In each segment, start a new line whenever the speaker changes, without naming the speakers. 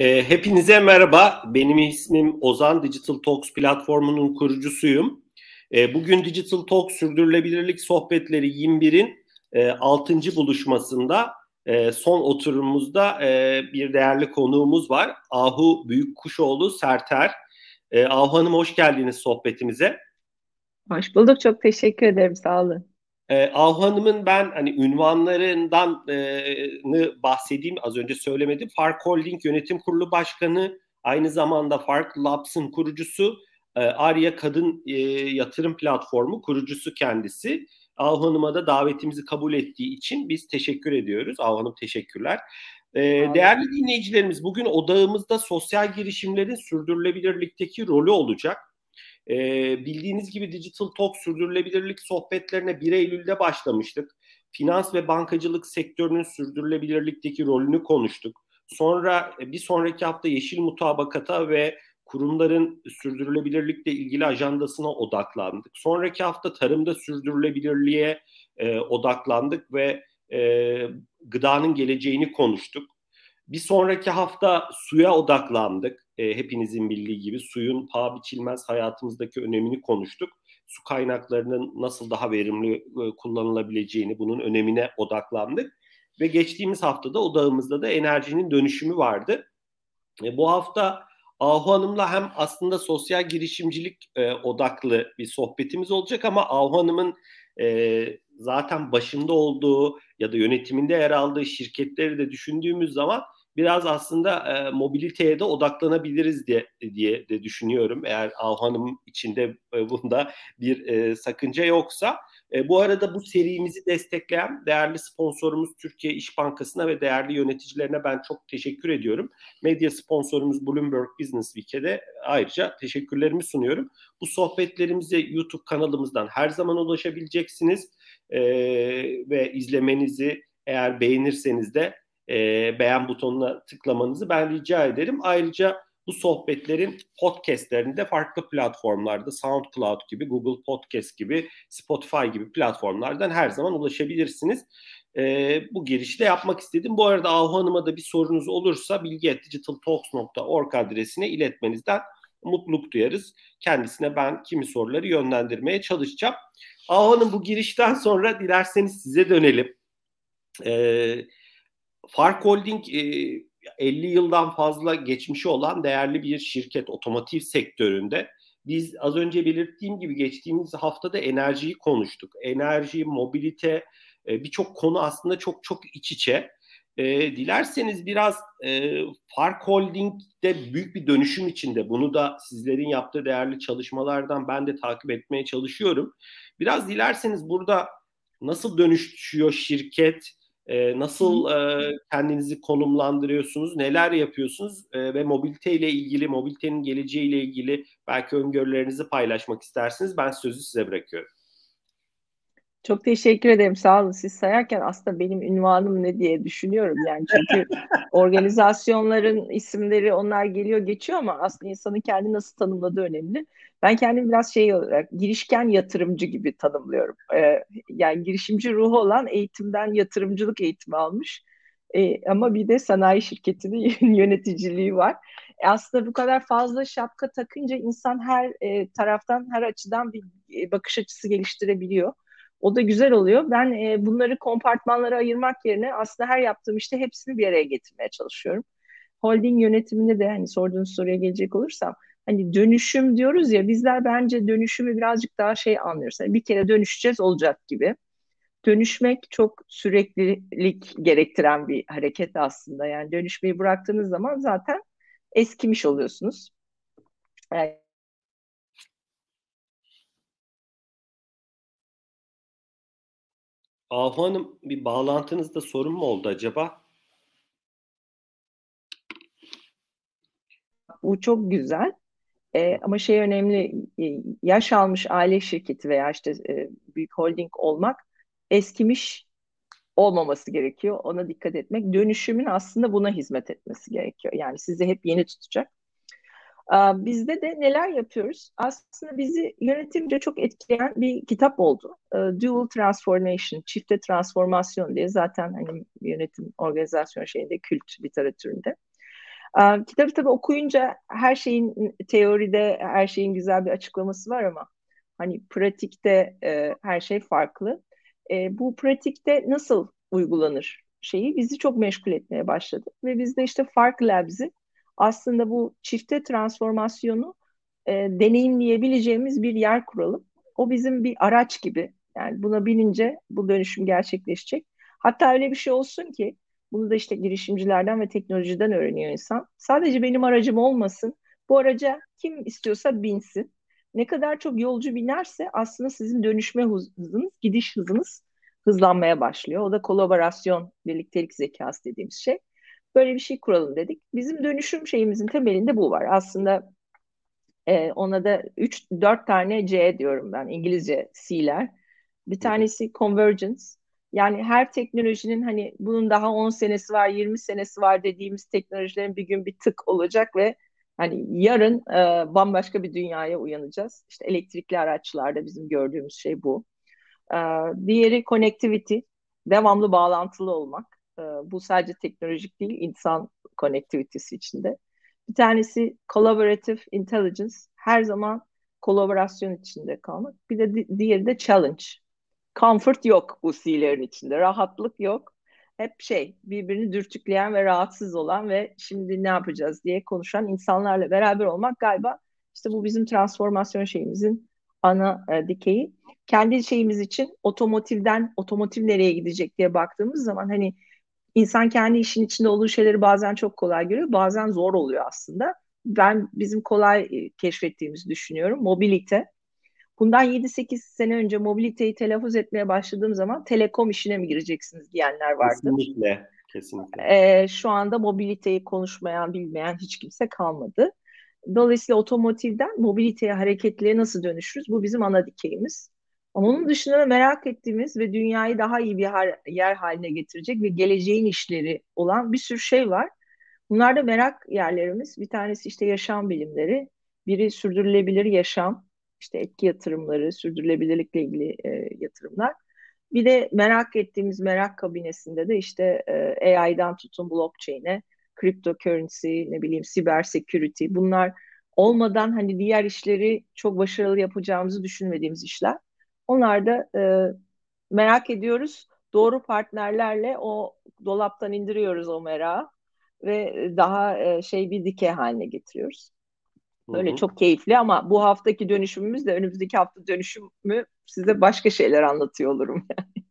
E, hepinize merhaba. Benim ismim Ozan Digital Talks platformunun kurucusuyum. E, bugün Digital Talks sürdürülebilirlik sohbetleri 21'in e, 6. buluşmasında e, son oturumumuzda e, bir değerli konuğumuz var. Ahu Büyükkuşoğlu Serter. E, Ahu Hanım hoş geldiniz sohbetimize.
Hoş bulduk. Çok teşekkür ederim. Sağ olun.
E, Ahu Hanım'ın ben hani ünvanlarından e, bahsedeyim az önce söylemedim. Fark Holding Yönetim Kurulu Başkanı aynı zamanda Fark Labs'ın kurucusu e, Arya Kadın e, Yatırım Platformu kurucusu kendisi. Ahu Hanım'a da davetimizi kabul ettiği için biz teşekkür ediyoruz. Ahu Hanım teşekkürler. E, değerli dinleyicilerimiz bugün odağımızda sosyal girişimlerin sürdürülebilirlikteki rolü olacak. E, bildiğiniz gibi Digital Talk sürdürülebilirlik sohbetlerine 1 Eylül'de başlamıştık. Finans ve bankacılık sektörünün sürdürülebilirlikteki rolünü konuştuk. Sonra bir sonraki hafta yeşil mutabakata ve kurumların sürdürülebilirlikle ilgili ajandasına odaklandık. Sonraki hafta tarımda sürdürülebilirliğe e, odaklandık ve e, gıdanın geleceğini konuştuk. Bir sonraki hafta suya odaklandık. E, hepinizin bildiği gibi suyun paha biçilmez hayatımızdaki önemini konuştuk. Su kaynaklarının nasıl daha verimli e, kullanılabileceğini, bunun önemine odaklandık. Ve geçtiğimiz haftada odağımızda da enerjinin dönüşümü vardı. E, bu hafta Ahu Hanım'la hem aslında sosyal girişimcilik e, odaklı bir sohbetimiz olacak ama Ahu Hanım'ın e, zaten başında olduğu ya da yönetiminde yer aldığı şirketleri de düşündüğümüz zaman biraz aslında e, mobiliteye de odaklanabiliriz diye diye de düşünüyorum. Eğer Ahu Hanım içinde e, bunda bir e, sakınca yoksa. E, bu arada bu serimizi destekleyen değerli sponsorumuz Türkiye İş Bankası'na ve değerli yöneticilerine ben çok teşekkür ediyorum. Medya sponsorumuz Bloomberg Business Week'e de ayrıca teşekkürlerimi sunuyorum. Bu sohbetlerimize YouTube kanalımızdan her zaman ulaşabileceksiniz e, ve izlemenizi eğer beğenirseniz de e, beğen butonuna tıklamanızı ben rica ederim. Ayrıca bu sohbetlerin podcastlerinde farklı platformlarda SoundCloud gibi, Google Podcast gibi, Spotify gibi platformlardan her zaman ulaşabilirsiniz. E, bu girişi de yapmak istedim. Bu arada Ahu Hanım'a da bir sorunuz olursa bilgi.digitaltalks.org adresine iletmenizden mutluluk duyarız. Kendisine ben kimi soruları yönlendirmeye çalışacağım. Ahu Hanım bu girişten sonra dilerseniz size dönelim. Eee Fark Holding e, 50 yıldan fazla geçmişi olan değerli bir şirket otomotiv sektöründe. Biz az önce belirttiğim gibi geçtiğimiz haftada enerjiyi konuştuk. Enerji, mobilite e, birçok konu aslında çok çok iç içe. E, dilerseniz biraz e, Fark Holding'de büyük bir dönüşüm içinde. Bunu da sizlerin yaptığı değerli çalışmalardan ben de takip etmeye çalışıyorum. Biraz dilerseniz burada nasıl dönüşüyor şirket? E, nasıl e, kendinizi konumlandırıyorsunuz, neler yapıyorsunuz e, ve mobilite ile ilgili, mobilitenin geleceği ile ilgili belki öngörülerinizi paylaşmak istersiniz. Ben sözü size bırakıyorum.
Çok teşekkür ederim. Sağ olun. Siz sayarken aslında benim ünvanım ne diye düşünüyorum. Yani çünkü organizasyonların isimleri onlar geliyor geçiyor ama aslında insanın kendi nasıl tanımladığı önemli. Ben kendimi biraz şey olarak girişken yatırımcı gibi tanımlıyorum. Ee, yani girişimci ruhu olan eğitimden yatırımcılık eğitimi almış. Ee, ama bir de sanayi şirketinin yöneticiliği var. E aslında bu kadar fazla şapka takınca insan her e, taraftan, her açıdan bir e, bakış açısı geliştirebiliyor. O da güzel oluyor. Ben e, bunları kompartmanlara ayırmak yerine aslında her yaptığım işte hepsini bir araya getirmeye çalışıyorum. Holding yönetiminde de hani sorduğunuz soruya gelecek olursam hani dönüşüm diyoruz ya bizler bence dönüşümü birazcık daha şey anlıyoruz. Yani bir kere dönüşeceğiz olacak gibi. Dönüşmek çok süreklilik gerektiren bir hareket aslında. Yani dönüşmeyi bıraktığınız zaman zaten eskimiş oluyorsunuz. Yani
Ahu Hanım bir bağlantınızda sorun mu oldu acaba?
Bu çok güzel. E, ama şey önemli, e, yaş almış aile şirketi veya işte e, büyük holding olmak eskimiş olmaması gerekiyor. Ona dikkat etmek. Dönüşümün aslında buna hizmet etmesi gerekiyor. Yani sizi hep yeni tutacak. Bizde de neler yapıyoruz? Aslında bizi yönetimce çok etkileyen bir kitap oldu. Dual Transformation, çifte transformasyon diye zaten hani yönetim organizasyon şeyinde kült literatüründe. E, kitabı tabii okuyunca her şeyin teoride her şeyin güzel bir açıklaması var ama hani pratikte e, her şey farklı. E, bu pratikte nasıl uygulanır şeyi bizi çok meşgul etmeye başladı ve biz de işte Fark Labs'i aslında bu çifte transformasyonu e, deneyimleyebileceğimiz bir yer kuralım. O bizim bir araç gibi. Yani buna binince bu dönüşüm gerçekleşecek. Hatta öyle bir şey olsun ki bunu da işte girişimcilerden ve teknolojiden öğreniyor insan. Sadece benim aracım olmasın. Bu araca kim istiyorsa binsin. Ne kadar çok yolcu binerse aslında sizin dönüşme hızınız, gidiş hızınız hızlanmaya başlıyor. O da kolaborasyon, birliktelik zekası dediğimiz şey. Böyle bir şey kuralım dedik. Bizim dönüşüm şeyimizin temelinde bu var. Aslında e, ona da 3-4 tane C diyorum ben İngilizce C'ler. Bir tanesi convergence. Yani her teknolojinin hani bunun daha 10 senesi var, 20 senesi var dediğimiz teknolojilerin bir gün bir tık olacak ve hani yarın e, bambaşka bir dünyaya uyanacağız. İşte elektrikli araçlarda bizim gördüğümüz şey bu. E, diğeri connectivity, devamlı bağlantılı olmak. E, bu sadece teknolojik değil, insan connectivity'si içinde. Bir tanesi collaborative intelligence, her zaman kolaborasyon içinde kalmak. Bir de di- diğeri de challenge. Comfort yok bu C'lerin içinde, rahatlık yok. Hep şey, birbirini dürtükleyen ve rahatsız olan ve şimdi ne yapacağız diye konuşan insanlarla beraber olmak galiba işte bu bizim transformasyon şeyimizin ana e, dikeyi. Kendi şeyimiz için otomotivden, otomotiv nereye gidecek diye baktığımız zaman hani insan kendi işin içinde olduğu şeyleri bazen çok kolay görüyor, bazen zor oluyor aslında. Ben bizim kolay e, keşfettiğimizi düşünüyorum. Mobilite. Bundan 7-8 sene önce mobiliteyi telaffuz etmeye başladığım zaman telekom işine mi gireceksiniz diyenler vardı.
Kesinlikle. Kesinlikle.
Ee, şu anda mobiliteyi konuşmayan, bilmeyen hiç kimse kalmadı. Dolayısıyla otomotivden mobiliteye, hareketliliğe nasıl dönüşürüz? Bu bizim ana dikeyimiz. Ama onun dışında da merak ettiğimiz ve dünyayı daha iyi bir yer haline getirecek ve geleceğin işleri olan bir sürü şey var. Bunlar da merak yerlerimiz. Bir tanesi işte yaşam bilimleri, biri sürdürülebilir yaşam, işte etki yatırımları, sürdürülebilirlikle ilgili e, yatırımlar. Bir de merak ettiğimiz merak kabinesinde de işte e, AI'dan tutun blockchain'e, cryptocurrency, ne bileyim cyber security bunlar olmadan hani diğer işleri çok başarılı yapacağımızı düşünmediğimiz işler. Onlar da e, merak ediyoruz. Doğru partnerlerle o dolaptan indiriyoruz o merağı ve daha e, şey bir dike haline getiriyoruz. Böyle Hı-hı. çok keyifli ama bu haftaki dönüşümümüz de önümüzdeki hafta dönüşümü size başka şeyler anlatıyor olurum
yani.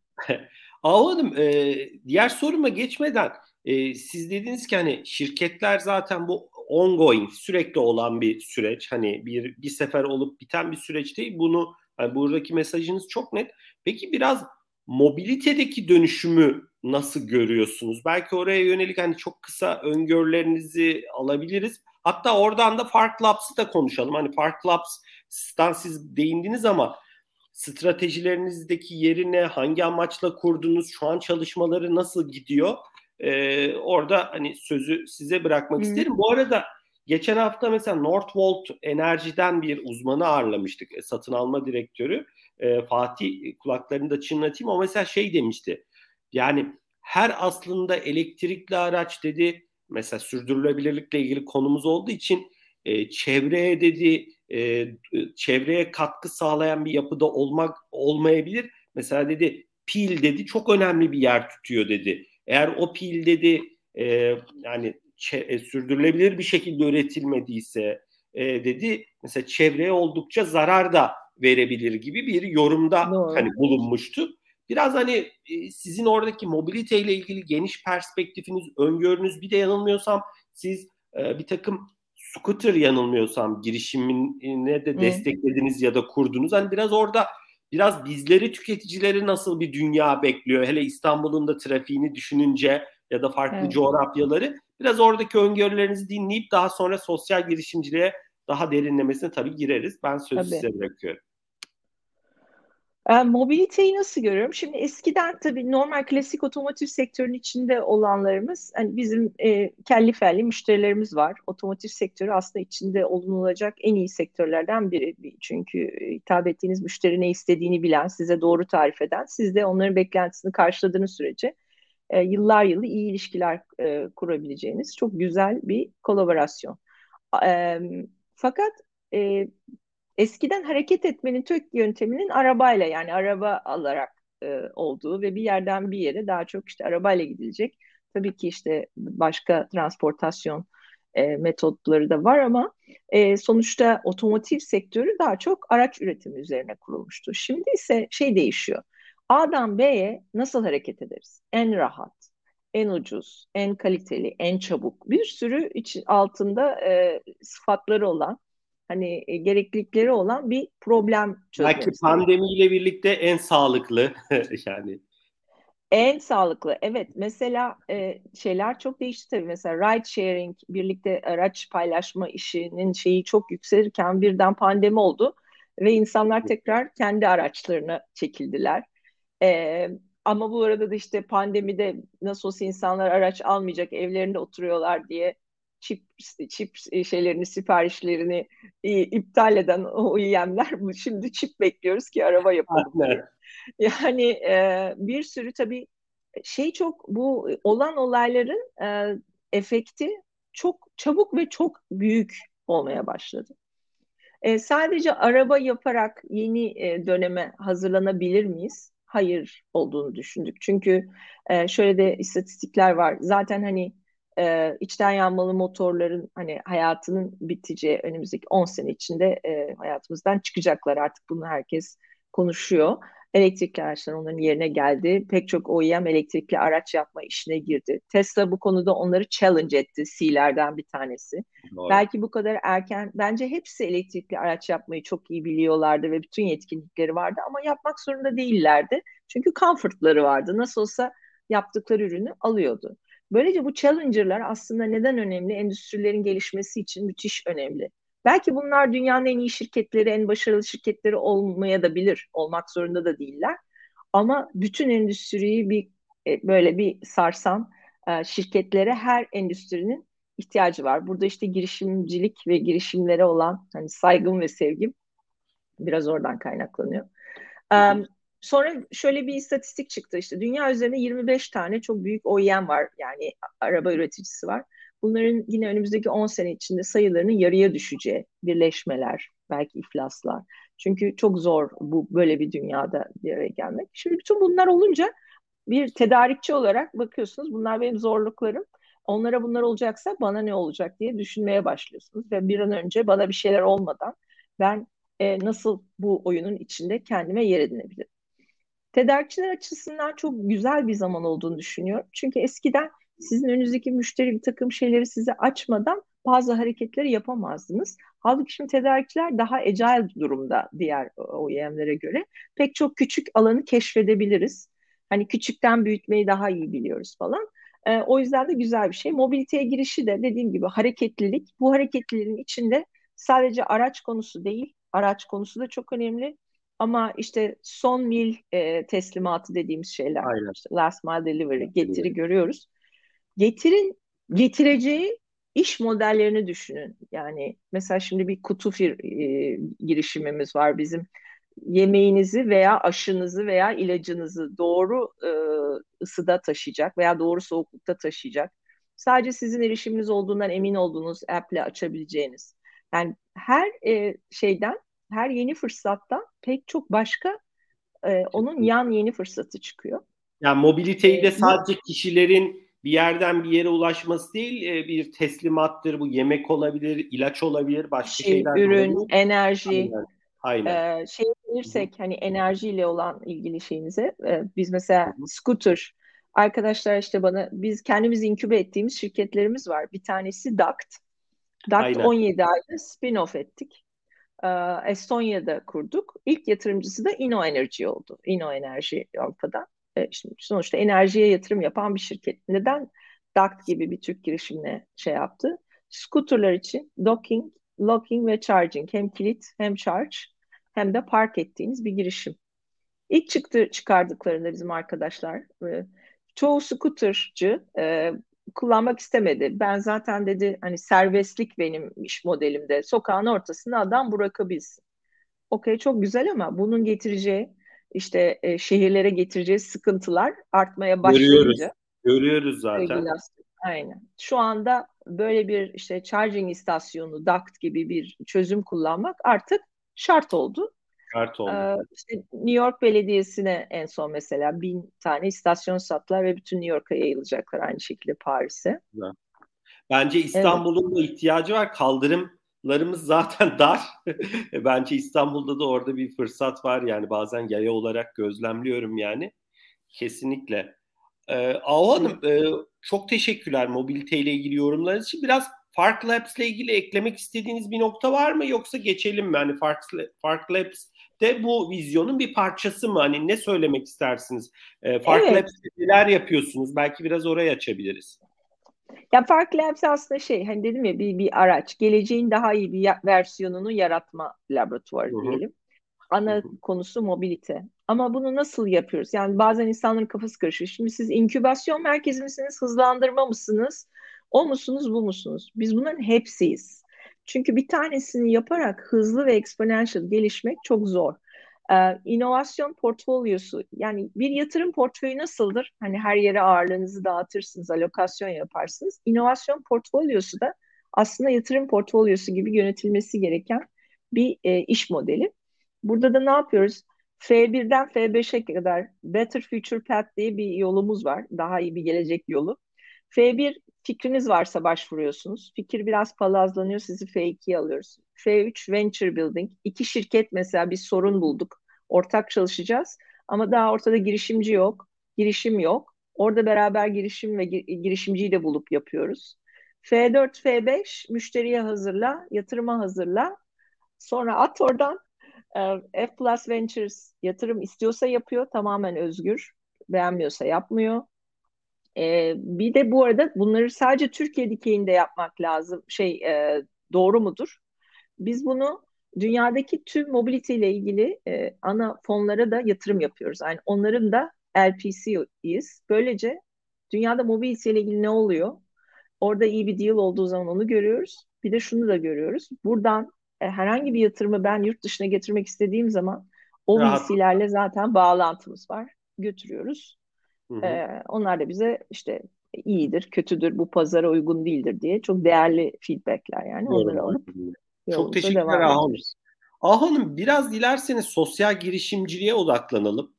Ahu Hanım e, diğer soruma geçmeden e, siz dediniz ki hani şirketler zaten bu ongoing sürekli olan bir süreç hani bir bir sefer olup biten bir süreç değil bunu yani buradaki mesajınız çok net. Peki biraz mobilitedeki dönüşümü nasıl görüyorsunuz? Belki oraya yönelik hani çok kısa öngörülerinizi alabiliriz. Hatta oradan da Fark Labs'ı da konuşalım. Hani Fark Labs'tan siz değindiniz ama stratejilerinizdeki yeri ne, hangi amaçla kurdunuz, şu an çalışmaları nasıl gidiyor? Ee, orada hani sözü size bırakmak hmm. isterim. Bu arada geçen hafta mesela Northvolt Enerji'den bir uzmanı ağırlamıştık. E, satın alma direktörü. E, Fatih kulaklarını da çınlatayım. O mesela şey demişti. Yani her aslında elektrikli araç dedi mesela sürdürülebilirlikle ilgili konumuz olduğu için e, çevreye dedi e, çevreye katkı sağlayan bir yapıda olmak olmayabilir. Mesela dedi pil dedi çok önemli bir yer tutuyor dedi. Eğer o pil dedi e, yani e, sürdürülebilir bir şekilde üretilmediyse e, dedi mesela çevreye oldukça zarar da verebilir gibi bir yorumda Doğru. hani bulunmuştu. Biraz hani e, sizin oradaki mobilite ile ilgili geniş perspektifiniz, öngörünüz bir de yanılmıyorsam siz e, bir takım scooter yanılmıyorsam girişimine de desteklediniz ya da kurdunuz. Hani biraz orada biraz bizleri tüketicileri nasıl bir dünya bekliyor? Hele İstanbul'un da trafiğini düşününce ya da farklı evet. coğrafyaları. Biraz oradaki öngörülerinizi dinleyip daha sonra sosyal girişimciliğe daha derinlemesine tabii gireriz. Ben sözü tabii. size bırakıyorum.
E, mobiliteyi nasıl görüyorum? Şimdi eskiden tabii normal klasik otomotiv sektörünün içinde olanlarımız, hani bizim e, kelli felli müşterilerimiz var. Otomotiv sektörü aslında içinde olunulacak en iyi sektörlerden biri. Çünkü hitap ettiğiniz müşteri ne istediğini bilen, size doğru tarif eden, siz de onların beklentisini karşıladığınız sürece e, yıllar yılı iyi ilişkiler e, kurabileceğiniz çok güzel bir kolaborasyon. E, fakat e, eskiden hareket etmenin tök yönteminin arabayla yani araba alarak e, olduğu ve bir yerden bir yere daha çok işte arabayla gidilecek. Tabii ki işte başka transportasyon e, metotları da var ama e, sonuçta otomotiv sektörü daha çok araç üretimi üzerine kurulmuştu. Şimdi ise şey değişiyor. A'dan B'ye nasıl hareket ederiz? En rahat, en ucuz, en kaliteli, en çabuk. Bir sürü iç altında e, sıfatları olan hani e, gereklilikleri olan bir problem
çözmemiz. Belki pandemiyle birlikte en sağlıklı yani.
En sağlıklı. Evet. Mesela e, şeyler çok değişti tabii. Mesela ride sharing, birlikte araç paylaşma işinin şeyi çok yükselirken birden pandemi oldu ve insanlar tekrar kendi araçlarına çekildiler. E, ama bu arada da işte pandemide nasıl olsa insanlar araç almayacak, evlerinde oturuyorlar diye çip çip şeylerini siparişlerini iptal eden o OEM'ler şimdi çip bekliyoruz ki araba yapalım. Yani e, bir sürü tabii şey çok bu olan olayların e, efekti çok çabuk ve çok büyük olmaya başladı. E, sadece araba yaparak yeni e, döneme hazırlanabilir miyiz? Hayır olduğunu düşündük. Çünkü e, şöyle de istatistikler var. Zaten hani e, içten yanmalı motorların hani hayatının biteceği önümüzdeki 10 sene içinde e, hayatımızdan çıkacaklar artık bunu herkes konuşuyor. Elektrikli araçlar onların yerine geldi. Pek çok OEM elektrikli araç yapma işine girdi. Tesla bu konuda onları challenge etti. C'lerden bir tanesi. Doğru. Belki bu kadar erken, bence hepsi elektrikli araç yapmayı çok iyi biliyorlardı ve bütün yetkinlikleri vardı ama yapmak zorunda değillerdi. Çünkü comfortları vardı. Nasıl olsa yaptıkları ürünü alıyordu. Böylece bu challenger'lar aslında neden önemli? Endüstrilerin gelişmesi için müthiş önemli. Belki bunlar dünyanın en iyi şirketleri, en başarılı şirketleri olmaya da bilir. Olmak zorunda da değiller. Ama bütün endüstriyi bir e, böyle bir sarsan e, şirketlere her endüstrinin ihtiyacı var. Burada işte girişimcilik ve girişimlere olan hani saygım ve sevgim biraz oradan kaynaklanıyor. Sonra şöyle bir istatistik çıktı işte dünya üzerinde 25 tane çok büyük OEM var yani araba üreticisi var. Bunların yine önümüzdeki 10 sene içinde sayılarının yarıya düşeceği birleşmeler, belki iflaslar. Çünkü çok zor bu böyle bir dünyada bir araya gelmek. Şimdi bütün bunlar olunca bir tedarikçi olarak bakıyorsunuz bunlar benim zorluklarım. Onlara bunlar olacaksa bana ne olacak diye düşünmeye başlıyorsunuz ve bir an önce bana bir şeyler olmadan ben e, nasıl bu oyunun içinde kendime yer edinebilirim. Tedarikçiler açısından çok güzel bir zaman olduğunu düşünüyorum. Çünkü eskiden sizin önünüzdeki müşteri bir takım şeyleri size açmadan bazı hareketleri yapamazdınız. Halbuki şimdi tedarikçiler daha agile durumda diğer OEM'lere göre. Pek çok küçük alanı keşfedebiliriz. Hani küçükten büyütmeyi daha iyi biliyoruz falan. E, o yüzden de güzel bir şey. Mobiliteye girişi de dediğim gibi hareketlilik. Bu hareketliliğin içinde sadece araç konusu değil, araç konusu da çok önemli. Ama işte son mil e, teslimatı dediğimiz şeyler, Aynen. işte last mile delivery, getiri evet. görüyoruz. Getirin getireceği iş modellerini düşünün. Yani mesela şimdi bir kutu fir, e, girişimimiz var bizim. Yemeğinizi veya aşınızı veya ilacınızı doğru e, ısıda taşıyacak veya doğru soğuklukta taşıyacak. Sadece sizin erişiminiz olduğundan emin olduğunuz app'le açabileceğiniz. Yani her e, şeyden her yeni fırsatta pek çok başka e, onun yan yeni fırsatı çıkıyor.
Yani mobiliteyi de e, sadece kişilerin bir yerden bir yere ulaşması değil, e, bir teslimattır, bu yemek olabilir, ilaç olabilir, başka şey, şeyler
ürün, olabilir. enerji. Aynen. Aynen. Ee, şey bilirsek hani enerjiyle olan ilgili şeyinize e, biz mesela Hı-hı. scooter arkadaşlar işte bana biz kendimiz inkübe ettiğimiz şirketlerimiz var. Bir tanesi Duct. Duct Aynen. 17 ayda spin-off ettik. Ee, Estonya'da kurduk. İlk yatırımcısı da Inno Energy oldu. Inno Enerji Avrupa'da. E, sonuçta enerjiye yatırım yapan bir şirket. Neden DACT gibi bir Türk girişimine şey yaptı? Scooterlar için docking, locking ve charging hem kilit hem charge hem de park ettiğiniz bir girişim. İlk çıktı çıkardıklarında bizim arkadaşlar e, çoğu scootercı e, kullanmak istemedi. Ben zaten dedi hani serbestlik benim iş modelimde. Sokağın ortasına adam bırakabilsin. Okey çok güzel ama bunun getireceği işte e, şehirlere getireceği sıkıntılar artmaya başlayınca
Görüyoruz zaten.
Regülasyon. Aynen. Şu anda böyle bir işte charging istasyonu, duct gibi bir çözüm kullanmak artık şart oldu.
Şart oldu.
Ee, işte New York Belediyesi'ne en son mesela bin tane istasyon sattılar ve bütün New York'a yayılacaklar aynı şekilde Paris'e.
Bence İstanbul'un evet. da ihtiyacı var. Kaldırımlarımız zaten dar. Bence İstanbul'da da orada bir fırsat var yani bazen yaya olarak gözlemliyorum yani. Kesinlikle. Ee, Ahu Hanım e, çok teşekkürler mobilite ile ilgili yorumlarınız için. Biraz Fark Labs ile ilgili eklemek istediğiniz bir nokta var mı yoksa geçelim mi? Hani Fark, Fark Labs de bu vizyonun bir parçası mı? Hani ne söylemek istersiniz? E, Fark evet. Labs'te neler yapıyorsunuz? Belki biraz orayı açabiliriz.
Ya Fark Labs aslında şey hani dedim ya bir, bir araç. Geleceğin daha iyi bir versiyonunu yaratma laboratuvarı Hı-hı. diyelim. Ana Hı-hı. konusu mobilite. Ama bunu nasıl yapıyoruz? Yani bazen insanların kafası karışıyor. Şimdi siz inkübasyon merkezi misiniz, hızlandırma mısınız? O musunuz, bu musunuz? Biz bunların hepsiyiz. Çünkü bir tanesini yaparak hızlı ve exponential gelişmek çok zor. Ee, inovasyon portfolyosu yani bir yatırım portföyü nasıldır? Hani her yere ağırlığınızı dağıtırsınız, alokasyon yaparsınız. İnovasyon portfolyosu da aslında yatırım portfolyosu gibi yönetilmesi gereken bir e, iş modeli. Burada da ne yapıyoruz? F1'den F5'e kadar Better Future Path diye bir yolumuz var. Daha iyi bir gelecek yolu. F1 fikriniz varsa başvuruyorsunuz. Fikir biraz palazlanıyor, sizi F2'ye alıyoruz. F3 Venture Building. İki şirket mesela bir sorun bulduk. Ortak çalışacağız ama daha ortada girişimci yok, girişim yok. Orada beraber girişim ve girişimciyi de bulup yapıyoruz. F4, F5 müşteriye hazırla, yatırıma hazırla. Sonra at oradan. F Plus Ventures yatırım istiyorsa yapıyor, tamamen özgür. Beğenmiyorsa yapmıyor. Ee, bir de bu arada bunları sadece Türkiye dikeyinde yapmak lazım. Şey e, doğru mudur? Biz bunu dünyadaki tüm mobility ile ilgili e, ana fonlara da yatırım yapıyoruz. Yani onların da LPC'yiz. Böylece dünyada mobility ile ilgili ne oluyor? Orada iyi bir deal olduğu zaman onu görüyoruz. Bir de şunu da görüyoruz. Buradan e, herhangi bir yatırımı ben yurt dışına getirmek istediğim zaman o VC'lerle zaten bağlantımız var. Götürüyoruz. Hı hı. E, onlar da bize işte iyidir, kötüdür, bu pazara uygun değildir diye çok değerli feedbackler yani Doğru. onları alıp
çok teşekkürler Ahanım. Ahanım biraz dilerseniz sosyal girişimciliğe odaklanalım.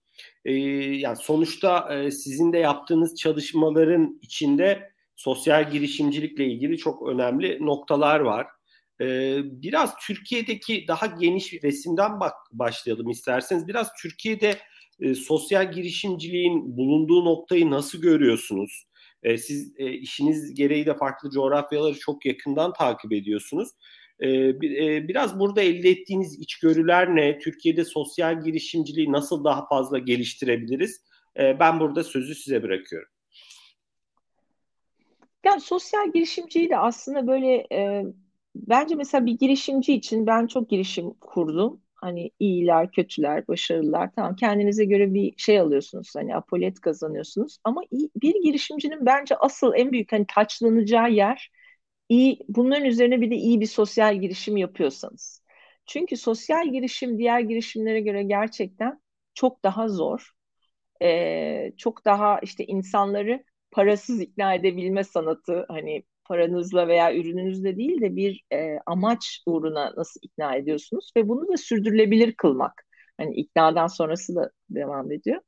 Ee, yani sonuçta e, sizin de yaptığınız çalışmaların içinde sosyal girişimcilikle ilgili çok önemli noktalar var. Ee, biraz Türkiye'deki daha geniş bir resimden bak başlayalım isterseniz. Biraz Türkiye'de e, sosyal girişimciliğin bulunduğu noktayı nasıl görüyorsunuz? E, siz e, işiniz gereği de farklı coğrafyaları çok yakından takip ediyorsunuz. E, e, biraz burada elde ettiğiniz içgörüler ne? Türkiye'de sosyal girişimciliği nasıl daha fazla geliştirebiliriz? E, ben burada sözü size bırakıyorum.
Yani sosyal girişimciyi de aslında böyle e, bence mesela bir girişimci için ben çok girişim kurdum. Hani iyiler, kötüler, başarılılar tamam kendinize göre bir şey alıyorsunuz. Hani apolet kazanıyorsunuz. Ama bir girişimcinin bence asıl en büyük hani taçlanacağı yer iyi bunların üzerine bir de iyi bir sosyal girişim yapıyorsanız. Çünkü sosyal girişim diğer girişimlere göre gerçekten çok daha zor. Ee, çok daha işte insanları parasız ikna edebilme sanatı hani paranızla veya ürününüzle değil de bir e, amaç uğruna nasıl ikna ediyorsunuz ve bunu da sürdürülebilir kılmak. Hani iknadan sonrası da devam ediyor.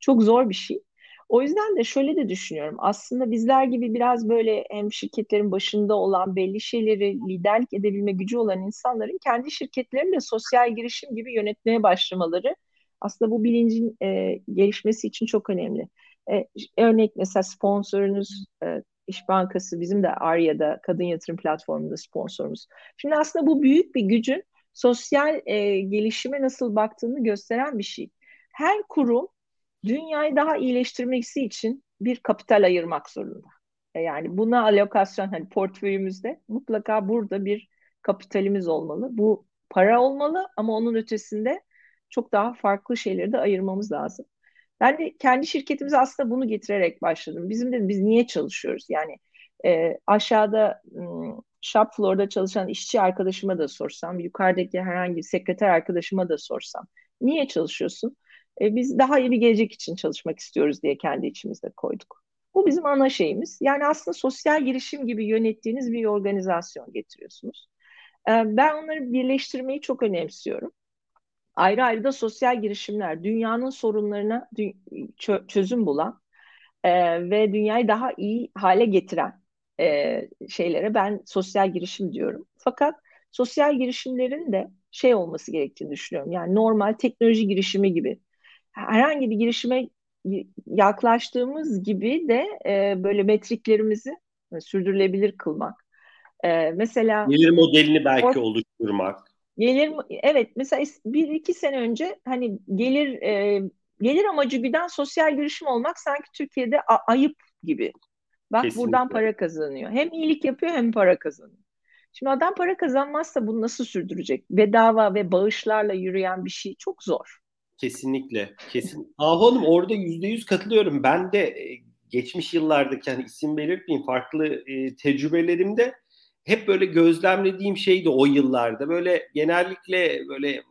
Çok zor bir şey. O yüzden de şöyle de düşünüyorum. Aslında bizler gibi biraz böyle hem şirketlerin başında olan belli şeyleri liderlik edebilme gücü olan insanların kendi şirketlerini de sosyal girişim gibi yönetmeye başlamaları aslında bu bilincin e, gelişmesi için çok önemli. E, örnek mesela sponsorunuz e, İş Bankası bizim de Arya'da kadın yatırım platformunda sponsorumuz. Şimdi aslında bu büyük bir gücün sosyal e, gelişime nasıl baktığını gösteren bir şey. Her kurum dünyayı daha iyileştirmesi için bir kapital ayırmak zorunda. E, yani buna alokasyon hani portföyümüzde mutlaka burada bir kapitalimiz olmalı. Bu para olmalı ama onun ötesinde çok daha farklı şeyleri de ayırmamız lazım. Ben de kendi şirketimize aslında bunu getirerek başladım. Bizim de biz niye çalışıyoruz? Yani e, aşağıda shop floor'da çalışan işçi arkadaşıma da sorsam, yukarıdaki herhangi bir sekreter arkadaşıma da sorsam, niye çalışıyorsun? E, biz daha iyi bir gelecek için çalışmak istiyoruz diye kendi içimizde koyduk. Bu bizim ana şeyimiz. Yani aslında sosyal girişim gibi yönettiğiniz bir organizasyon getiriyorsunuz. Ee, ben onları birleştirmeyi çok önemsiyorum. Ayrı ayrı da sosyal girişimler, dünyanın sorunlarına çözüm bulan e, ve dünyayı daha iyi hale getiren e, şeylere ben sosyal girişim diyorum. Fakat sosyal girişimlerin de şey olması gerektiğini düşünüyorum. Yani normal teknoloji girişimi gibi. Herhangi bir girişime yaklaştığımız gibi de e, böyle metriklerimizi sürdürülebilir kılmak. E, mesela
gelir modelini belki or- oluşturmak.
Gelir evet mesela bir iki sene önce hani gelir e, gelir amacı güden sosyal girişim olmak sanki Türkiye'de ayıp gibi. Bak Kesinlikle. buradan para kazanıyor. Hem iyilik yapıyor hem para kazanıyor. Şimdi adam para kazanmazsa bunu nasıl sürdürecek? Bedava ve bağışlarla yürüyen bir şey çok zor.
Kesinlikle. Kesin. Ahu Hanım orada yüzde yüz katılıyorum. Ben de e, geçmiş yıllardaki hani isim belirtmeyeyim farklı e, tecrübelerimde hep böyle gözlemlediğim şeydi o yıllarda. Böyle genellikle böyle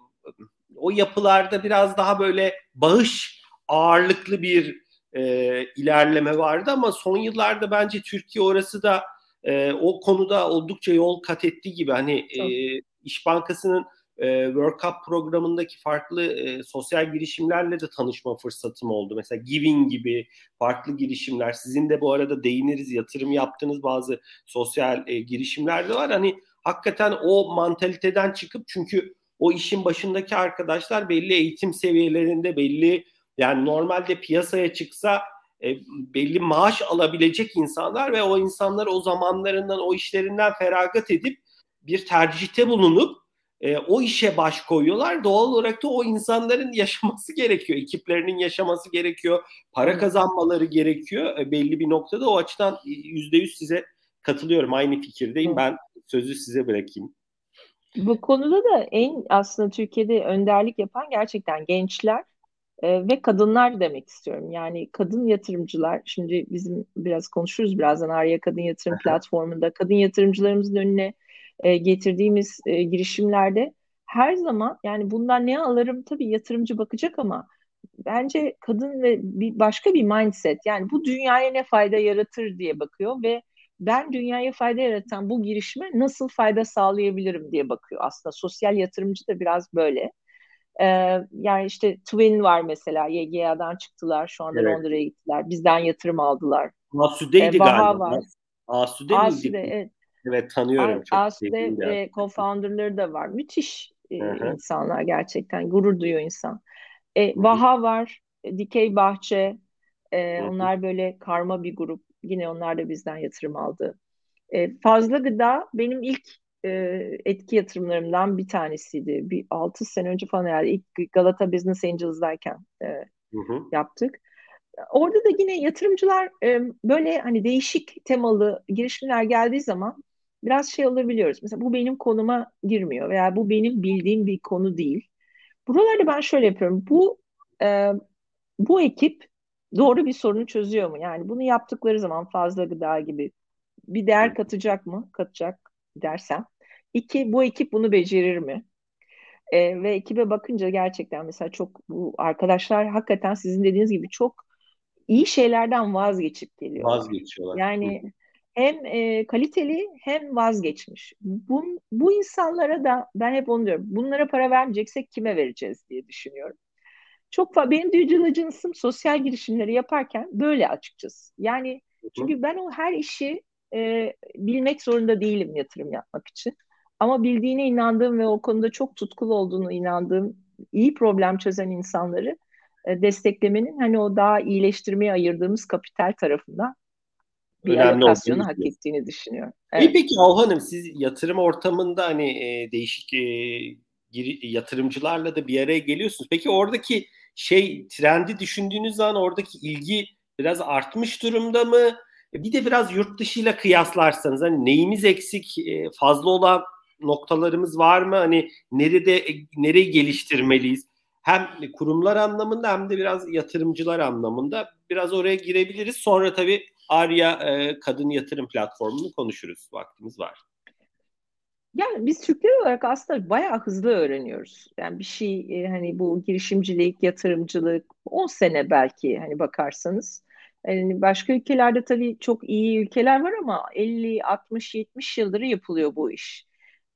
o yapılarda biraz daha böyle bağış ağırlıklı bir e, ilerleme vardı ama son yıllarda bence Türkiye orası da e, o konuda oldukça yol kat ettiği gibi hani e, İş Bankası'nın e, World Cup programındaki farklı e, sosyal girişimlerle de tanışma fırsatım oldu. Mesela Giving gibi farklı girişimler. Sizin de bu arada değiniriz yatırım yaptığınız bazı sosyal e, girişimler de var. Hani hakikaten o mantaliteden çıkıp çünkü o işin başındaki arkadaşlar belli eğitim seviyelerinde belli yani normalde piyasaya çıksa e, belli maaş alabilecek insanlar ve o insanlar o zamanlarından o işlerinden feragat edip bir tercihte bulunup e, o işe baş koyuyorlar. Doğal olarak da o insanların yaşaması gerekiyor. Ekiplerinin yaşaması gerekiyor. Para kazanmaları gerekiyor. E, belli bir noktada o açıdan yüzde yüz size katılıyorum. Aynı fikirdeyim. Ben sözü size bırakayım.
Bu konuda da en aslında Türkiye'de önderlik yapan gerçekten gençler e, ve kadınlar demek istiyorum. Yani kadın yatırımcılar, şimdi bizim biraz konuşuruz birazdan Arya Kadın Yatırım Platformu'nda kadın yatırımcılarımızın önüne e, getirdiğimiz e, girişimlerde her zaman yani bundan ne alırım tabii yatırımcı bakacak ama bence kadın ve bir başka bir mindset yani bu dünyaya ne fayda yaratır diye bakıyor ve ben dünyaya fayda yaratan bu girişime nasıl fayda sağlayabilirim diye bakıyor aslında. Sosyal yatırımcı da biraz böyle. Ee, yani işte Twin var mesela YGA'dan çıktılar şu anda evet. Londra'ya gittiler. Bizden yatırım aldılar.
Asude'ydi ee, galiba. Var. Asude,
Asude miydi? Evet.
Evet tanıyorum.
çok e, co-founder'ları da var. Müthiş e, insanlar gerçekten. Gurur duyuyor insan. E, Vaha var. E, Dikey Bahçe. E, onlar böyle karma bir grup. Yine onlar da bizden yatırım aldı. E, fazla Gıda benim ilk e, etki yatırımlarımdan bir tanesiydi. Bir 6 sene önce falan herhalde ilk Galata Business Angels'dayken e, yaptık. Orada da yine yatırımcılar e, böyle hani değişik temalı girişimler geldiği zaman biraz şey olabiliyoruz. Mesela bu benim konuma girmiyor veya bu benim bildiğim bir konu değil. Buralarda ben şöyle yapıyorum. Bu e, bu ekip doğru bir sorunu çözüyor mu? Yani bunu yaptıkları zaman fazla gıda gibi bir değer katacak mı? Katacak dersem. İki, bu ekip bunu becerir mi? E, ve ekibe bakınca gerçekten mesela çok bu arkadaşlar hakikaten sizin dediğiniz gibi çok iyi şeylerden vazgeçip geliyorlar.
Vazgeçiyorlar.
Yani hem e, kaliteli hem vazgeçmiş. Bu, bu insanlara da ben hep onu diyorum. Bunlara para vermeyeceksek kime vereceğiz diye düşünüyorum. Çok benim due diligence'ım sosyal girişimleri yaparken böyle açıkçası. Yani çünkü ben o her işi e, bilmek zorunda değilim yatırım yapmak için. Ama bildiğine inandığım ve o konuda çok tutkulu olduğunu inandığım iyi problem çözen insanları e, desteklemenin hani o daha iyileştirmeye ayırdığımız kapital tarafından bir Önemli alokasyonu hak ettiğini düşünüyorum.
Evet. İyi peki Ahu Hanım siz yatırım ortamında hani e, değişik e, yatırımcılarla da bir araya geliyorsunuz. Peki oradaki şey trendi düşündüğünüz zaman oradaki ilgi biraz artmış durumda mı? E, bir de biraz yurt dışıyla kıyaslarsanız hani neyimiz eksik, e, fazla olan noktalarımız var mı? Hani nerede e, nereyi geliştirmeliyiz? Hem kurumlar anlamında hem de biraz yatırımcılar anlamında biraz oraya girebiliriz. Sonra tabii Arya e, Kadın Yatırım Platformu'nu konuşuruz. Vaktimiz var.
Yani biz Türkler olarak aslında bayağı hızlı öğreniyoruz. Yani bir şey e, hani bu girişimcilik, yatırımcılık 10 sene belki hani bakarsanız Yani başka ülkelerde tabii çok iyi ülkeler var ama 50, 60, 70 yıldır yapılıyor bu iş.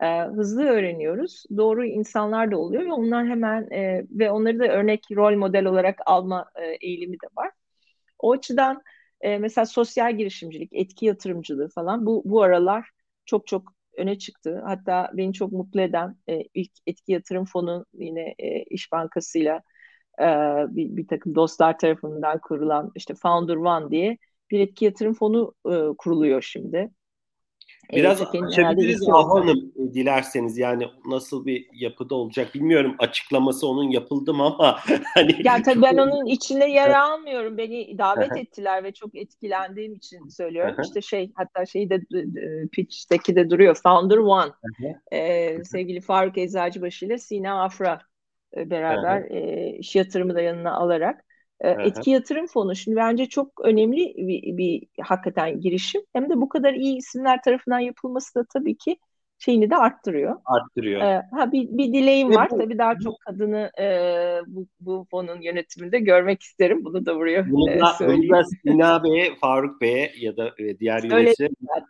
Ee, hızlı öğreniyoruz. Doğru insanlar da oluyor ve onlar hemen e, ve onları da örnek rol model olarak alma e, eğilimi de var. O açıdan e, mesela sosyal girişimcilik, etki yatırımcılığı falan bu bu aralar çok çok öne çıktı. Hatta beni çok mutlu eden e, ilk etki yatırım fonu yine e, İş Bankası'yla e, bir, bir takım dostlar tarafından kurulan işte Founder One diye bir etki yatırım fonu e, kuruluyor şimdi.
Biraz e, açabiliriz Hanım dilerseniz. Yani nasıl bir yapıda olacak bilmiyorum. Açıklaması onun yapıldı mı ama hani
ya tabii ben onun içinde yer almıyorum. Beni davet ettiler ve çok etkilendiğim için söylüyorum. İşte şey hatta şeyi de pitch'teki de duruyor. Founder One. Ee, sevgili Faruk Eczacıbaşı ile Sina Afra e, beraber e, iş yatırımı da yanına alarak. e, etki yatırım fonu şimdi bence çok önemli bir, bir hakikaten girişim. Hem de bu kadar iyi isimler tarafından yapılması da tabii ki şeyini de arttırıyor.
Arttırıyor.
Ee, ha bir, bir dileğim Ve var. Bu, tabii daha çok kadını e, bu, bu fonun yönetiminde görmek isterim. Bunu da buraya
bunu da, e, söyleyeyim. Bunu da Sina Bey'e, Faruk Bey'e ya da e, diğer yöneticiler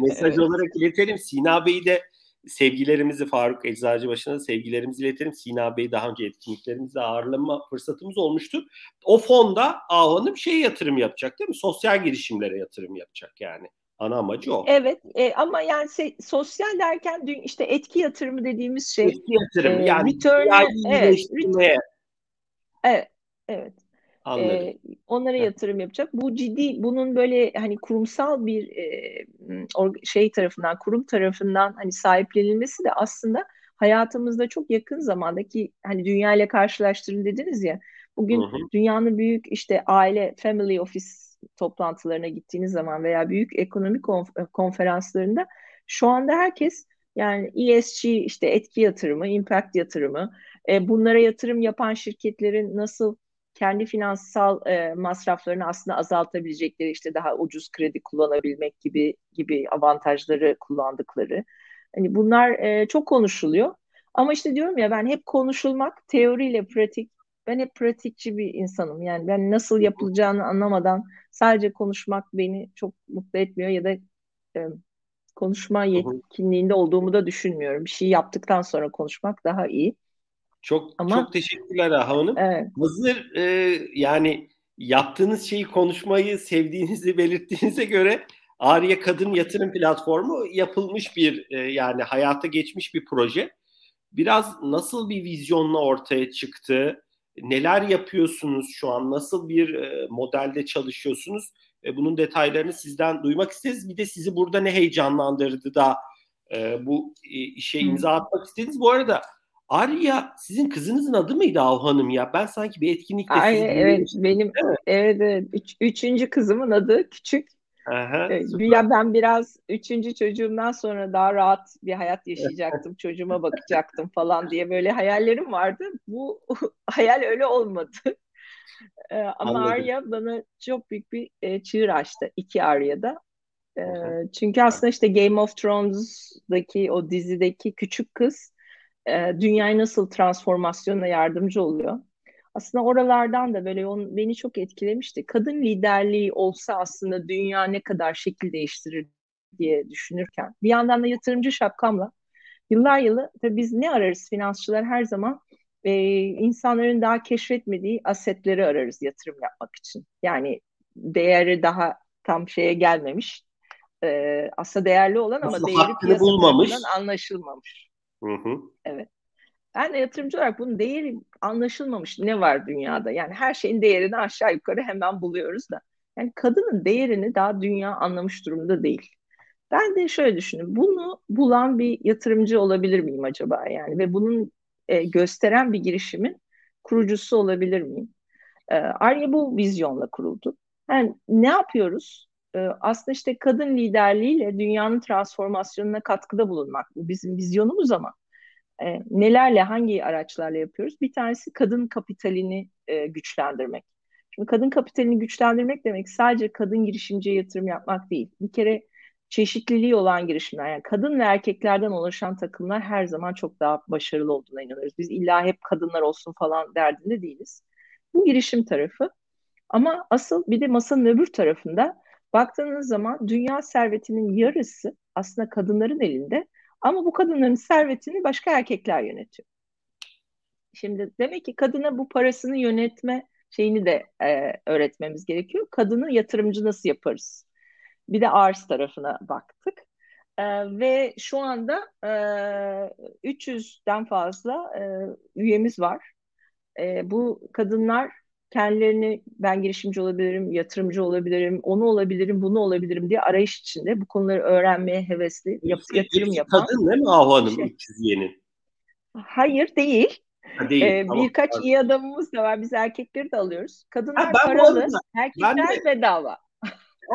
mesaj olarak iletelim. Sina Bey'i de sevgilerimizi Faruk Eczacıbaşı'na da sevgilerimizi iletelim. Sina Bey'i daha önce etkinliklerimizde ağırlama fırsatımız olmuştu. O fonda Ahu Hanım şey yatırım yapacak değil mi? Sosyal girişimlere yatırım yapacak yani. Ana amacı o.
Evet e, ama yani şey, sosyal derken dün işte etki yatırımı dediğimiz şey.
Etki yatırımı e, yani. Return, evet,
evet, evet. Anladım. E, onlara yatırım yapacak. Bu ciddi bunun böyle hani kurumsal bir e, şey tarafından, kurum tarafından hani sahiplenilmesi de aslında hayatımızda çok yakın zamandaki hani dünya ile karşılaştırın dediniz ya. Bugün hı hı. dünyanın büyük işte aile family office toplantılarına gittiğiniz zaman veya büyük ekonomik konferanslarında şu anda herkes yani ESG işte etki yatırımı, impact yatırımı, e, bunlara yatırım yapan şirketlerin nasıl kendi finansal e, masraflarını aslında azaltabilecekleri işte daha ucuz kredi kullanabilmek gibi gibi avantajları kullandıkları. Hani bunlar e, çok konuşuluyor. Ama işte diyorum ya ben hep konuşulmak teoriyle pratik ben hep pratikçi bir insanım. Yani ben nasıl yapılacağını anlamadan sadece konuşmak beni çok mutlu etmiyor ya da e, konuşma yetkinliğinde olduğumu da düşünmüyorum. Bir şey yaptıktan sonra konuşmak daha iyi.
Çok Ama, çok teşekkürler Ağa Hanım. Evet. Hazır e, yani yaptığınız şeyi konuşmayı sevdiğinizi belirttiğinize göre Arya Kadın Yatırım Platformu yapılmış bir e, yani hayata geçmiş bir proje. Biraz nasıl bir vizyonla ortaya çıktı? Neler yapıyorsunuz şu an? Nasıl bir e, modelde çalışıyorsunuz? E, bunun detaylarını sizden duymak isteriz. Bir de sizi burada ne heyecanlandırdı da e, bu e, işe imza atmak istediniz? Bu arada Arya sizin kızınızın adı mıydı Ahu Hanım ya? Ben sanki bir etkinlikte
Ay, evet benim evet evet Üç, üçüncü kızımın adı küçük. Aha, ya ben biraz üçüncü çocuğumdan sonra daha rahat bir hayat yaşayacaktım. Çocuğuma bakacaktım falan diye böyle hayallerim vardı. Bu hayal öyle olmadı. Ama Anladım. Arya bana çok büyük bir e, çığır açtı. iki Arya'da. E, çünkü aslında işte Game of Thrones'daki o dizideki küçük kız e, dünyayı nasıl transformasyonuna yardımcı oluyor. Aslında oralardan da böyle on, beni çok etkilemişti. Kadın liderliği olsa aslında dünya ne kadar şekil değiştirir diye düşünürken bir yandan da yatırımcı şapkamla yıllar yılı tabii biz ne ararız finansçılar her zaman e, insanların daha keşfetmediği asetleri ararız yatırım yapmak için. Yani değeri daha tam şeye gelmemiş. E, aslında değerli olan ama Aslında değeri piyasa anlaşılmamış. Hı hı. Evet. Ben de yatırımcı olarak bunun değeri anlaşılmamış ne var dünyada? Yani her şeyin değerini aşağı yukarı hemen buluyoruz da. Yani kadının değerini daha dünya anlamış durumda değil. Ben de şöyle düşünüyorum. Bunu bulan bir yatırımcı olabilir miyim acaba? Yani ve bunun e, gösteren bir girişimin kurucusu olabilir miyim? E, Arya bu vizyonla kuruldu. Yani ne yapıyoruz? E, aslında işte kadın liderliğiyle dünyanın transformasyonuna katkıda bulunmak. Bu bizim vizyonumuz ama e, nelerle, hangi araçlarla yapıyoruz? Bir tanesi kadın kapitalini e, güçlendirmek. Şimdi kadın kapitalini güçlendirmek demek sadece kadın girişimciye yatırım yapmak değil. Bir kere çeşitliliği olan girişimler. Yani kadın ve erkeklerden oluşan takımlar her zaman çok daha başarılı olduğuna inanıyoruz. Biz illa hep kadınlar olsun falan derdinde değiliz. Bu girişim tarafı. Ama asıl bir de masanın öbür tarafında baktığınız zaman dünya servetinin yarısı aslında kadınların elinde ama bu kadınların servetini başka erkekler yönetiyor. Şimdi demek ki kadına bu parasını yönetme şeyini de e, öğretmemiz gerekiyor. Kadını yatırımcı nasıl yaparız? Bir de arz tarafına baktık. E, ve şu anda e, 300'den fazla e, üyemiz var. E, bu kadınlar kendilerini ben girişimci olabilirim, yatırımcı olabilirim, onu olabilirim, bunu olabilirim diye arayış içinde bu konuları öğrenmeye hevesli, yap, yatırım yapan.
Kadın değil mi Ahu Hanım şey. 300
Hayır değil. Ha, değil. Ee, tamam, birkaç pardon. iyi adamımız da var. Biz erkekleri de alıyoruz. Kadınlar ha, paralı, erkekler de, bedava.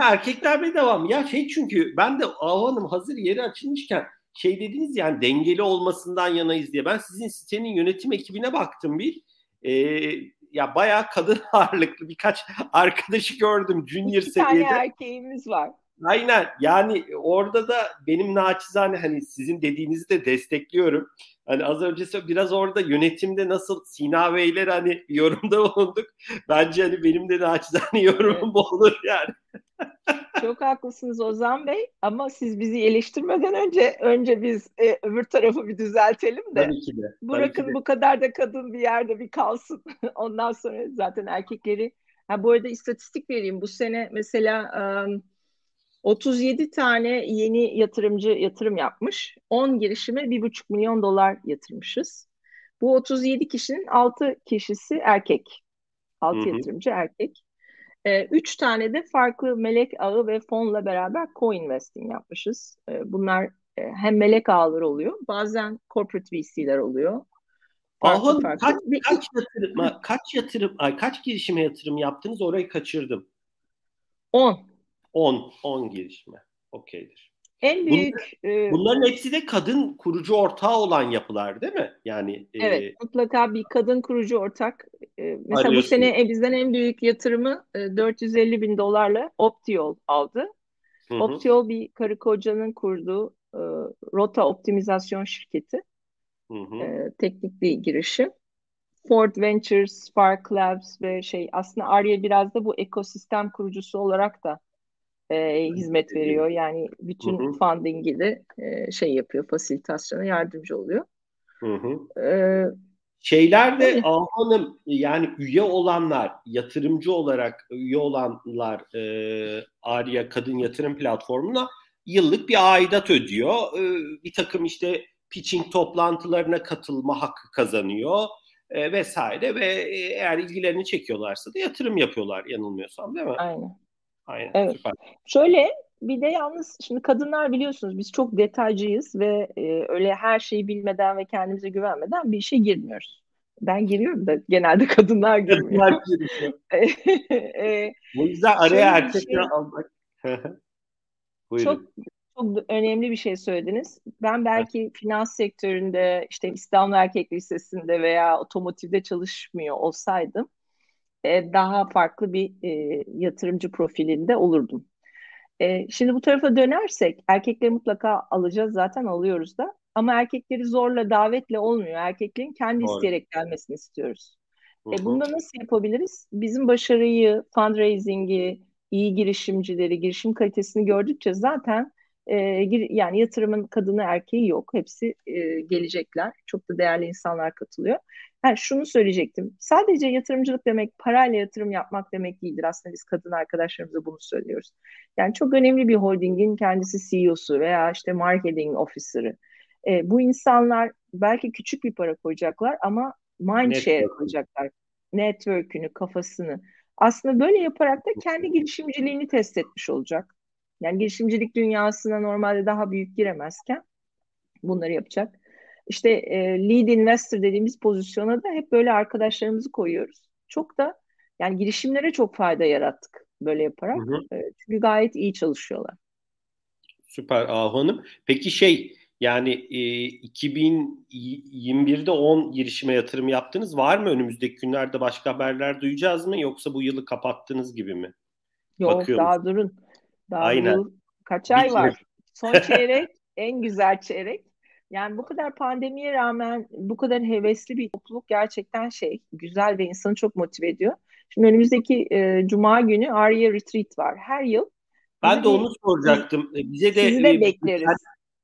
erkekler bedava mı? Ya şey çünkü ben de Ahu Hanım hazır yeri açılmışken şey dediniz yani dengeli olmasından yanayız diye. Ben sizin sitenin yönetim ekibine baktım bir. Ee, ya bayağı kadın ağırlıklı birkaç arkadaşı gördüm junior
İki
seviyede.
tane erkeğimiz var.
Aynen yani orada da benim naçizane hani sizin dediğinizi de destekliyorum. Hani az önce biraz orada yönetimde nasıl Sina Beyler hani yorumda bulunduk. Bence hani benim de naçizane yorumum evet. olur yani.
Çok haklısınız Ozan Bey ama siz bizi eleştirmeden önce önce biz e, öbür tarafı bir düzeltelim de.
Tabii ki de.
Bırakın
ki de.
bu kadar da kadın bir yerde bir kalsın. Ondan sonra zaten erkekleri ha bu arada istatistik vereyim. Bu sene mesela um, 37 tane yeni yatırımcı yatırım yapmış. 10 girişime 1,5 milyon dolar yatırmışız. Bu 37 kişinin 6 kişisi erkek. 6 Hı-hı. yatırımcı erkek. E, üç tane de farklı melek ağı ve fonla beraber co-investing yapmışız. E, bunlar e, hem melek ağları oluyor, bazen corporate VC'ler oluyor.
Farklı Ahun, farklı. Kaç, kaç yatırım, kaç yatırım, ay kaç girişime yatırım yaptınız? Orayı kaçırdım.
10.
10, 10 girişime. Okeydir.
En büyük
Bunlar, e, bunların hepsi de kadın kurucu ortağı olan yapılar değil mi? Yani
Evet, e, mutlaka bir kadın kurucu ortak. E, mesela arıyorsun. bu sene e, bizden en büyük yatırımı e, 450 bin dolarla Optiol aldı. Hı hı. Optiol bir karı kocanın kurduğu e, rota optimizasyon şirketi. Hı hı. E, teknik bir girişim. Ford Ventures, Spark Labs ve şey aslında Arya biraz da bu ekosistem kurucusu olarak da e, hizmet veriyor. Yani bütün hı hı. funding'i de e, şey yapıyor, fasilitasyona yardımcı oluyor.
Hı hı. Ee, Şeyler de Hanım yani üye olanlar, yatırımcı olarak üye olanlar e, Arya Kadın Yatırım Platformu'na yıllık bir aidat ödüyor. E, bir takım işte pitching toplantılarına katılma hakkı kazanıyor e, vesaire ve e, eğer ilgilerini çekiyorlarsa da yatırım yapıyorlar yanılmıyorsam değil mi?
Aynen.
Aynen.
Evet. Süper. Şöyle bir de yalnız şimdi kadınlar biliyorsunuz biz çok detaycıyız ve e, öyle her şeyi bilmeden ve kendimize güvenmeden bir işe girmiyoruz. Ben giriyorum da genelde kadınlar girmiyor. Kadınlar giriyor.
e, Bu yüzden araya erkekleri şey, almak.
çok çok önemli bir şey söylediniz. Ben belki evet. finans sektöründe işte İstanbul Erkek Lisesi'nde veya otomotivde çalışmıyor olsaydım e, daha farklı bir e, yatırımcı profilinde olurdum. E, şimdi bu tarafa dönersek erkekleri mutlaka alacağız zaten alıyoruz da ama erkekleri zorla davetle olmuyor. Erkeklerin kendi Doğru. isteyerek gelmesini istiyoruz. Hı E, bunu nasıl yapabiliriz? Bizim başarıyı, fundraising'i, iyi girişimcileri, girişim kalitesini gördükçe zaten e, yani yatırımın kadını erkeği yok. Hepsi e, gelecekler. Çok da değerli insanlar katılıyor. Yani şunu söyleyecektim. Sadece yatırımcılık demek parayla yatırım yapmak demek değildir. Aslında biz kadın arkadaşlarımıza bunu söylüyoruz. Yani çok önemli bir holdingin kendisi CEO'su veya işte marketing officer'ı. E, bu insanlar belki küçük bir para koyacaklar ama mind share koyacaklar. Network'ünü, kafasını. Aslında böyle yaparak da kendi girişimciliğini test etmiş olacak. Yani girişimcilik dünyasına normalde daha büyük giremezken bunları yapacak. İşte e, lead investor dediğimiz pozisyona da hep böyle arkadaşlarımızı koyuyoruz. Çok da yani girişimlere çok fayda yarattık böyle yaparak. Hı hı. E, çünkü gayet iyi çalışıyorlar.
Süper Ahu Hanım. Peki şey yani e, 2021'de 10 girişime yatırım yaptınız. Var mı önümüzdeki günlerde başka haberler duyacağız mı yoksa bu yılı kapattınız gibi mi?
Yok Bakıyorum. daha durun. Daha Aynen. Yıl, kaç ay var? Son çeyrek en güzel çeyrek. Yani bu kadar pandemiye rağmen bu kadar hevesli bir topluluk gerçekten şey güzel ve insanı çok motive ediyor. Şimdi önümüzdeki e, Cuma günü Arya Retreat var. Her yıl.
Ben de onu soracaktım. Bize de,
sizi de bekleriz.
Bülten,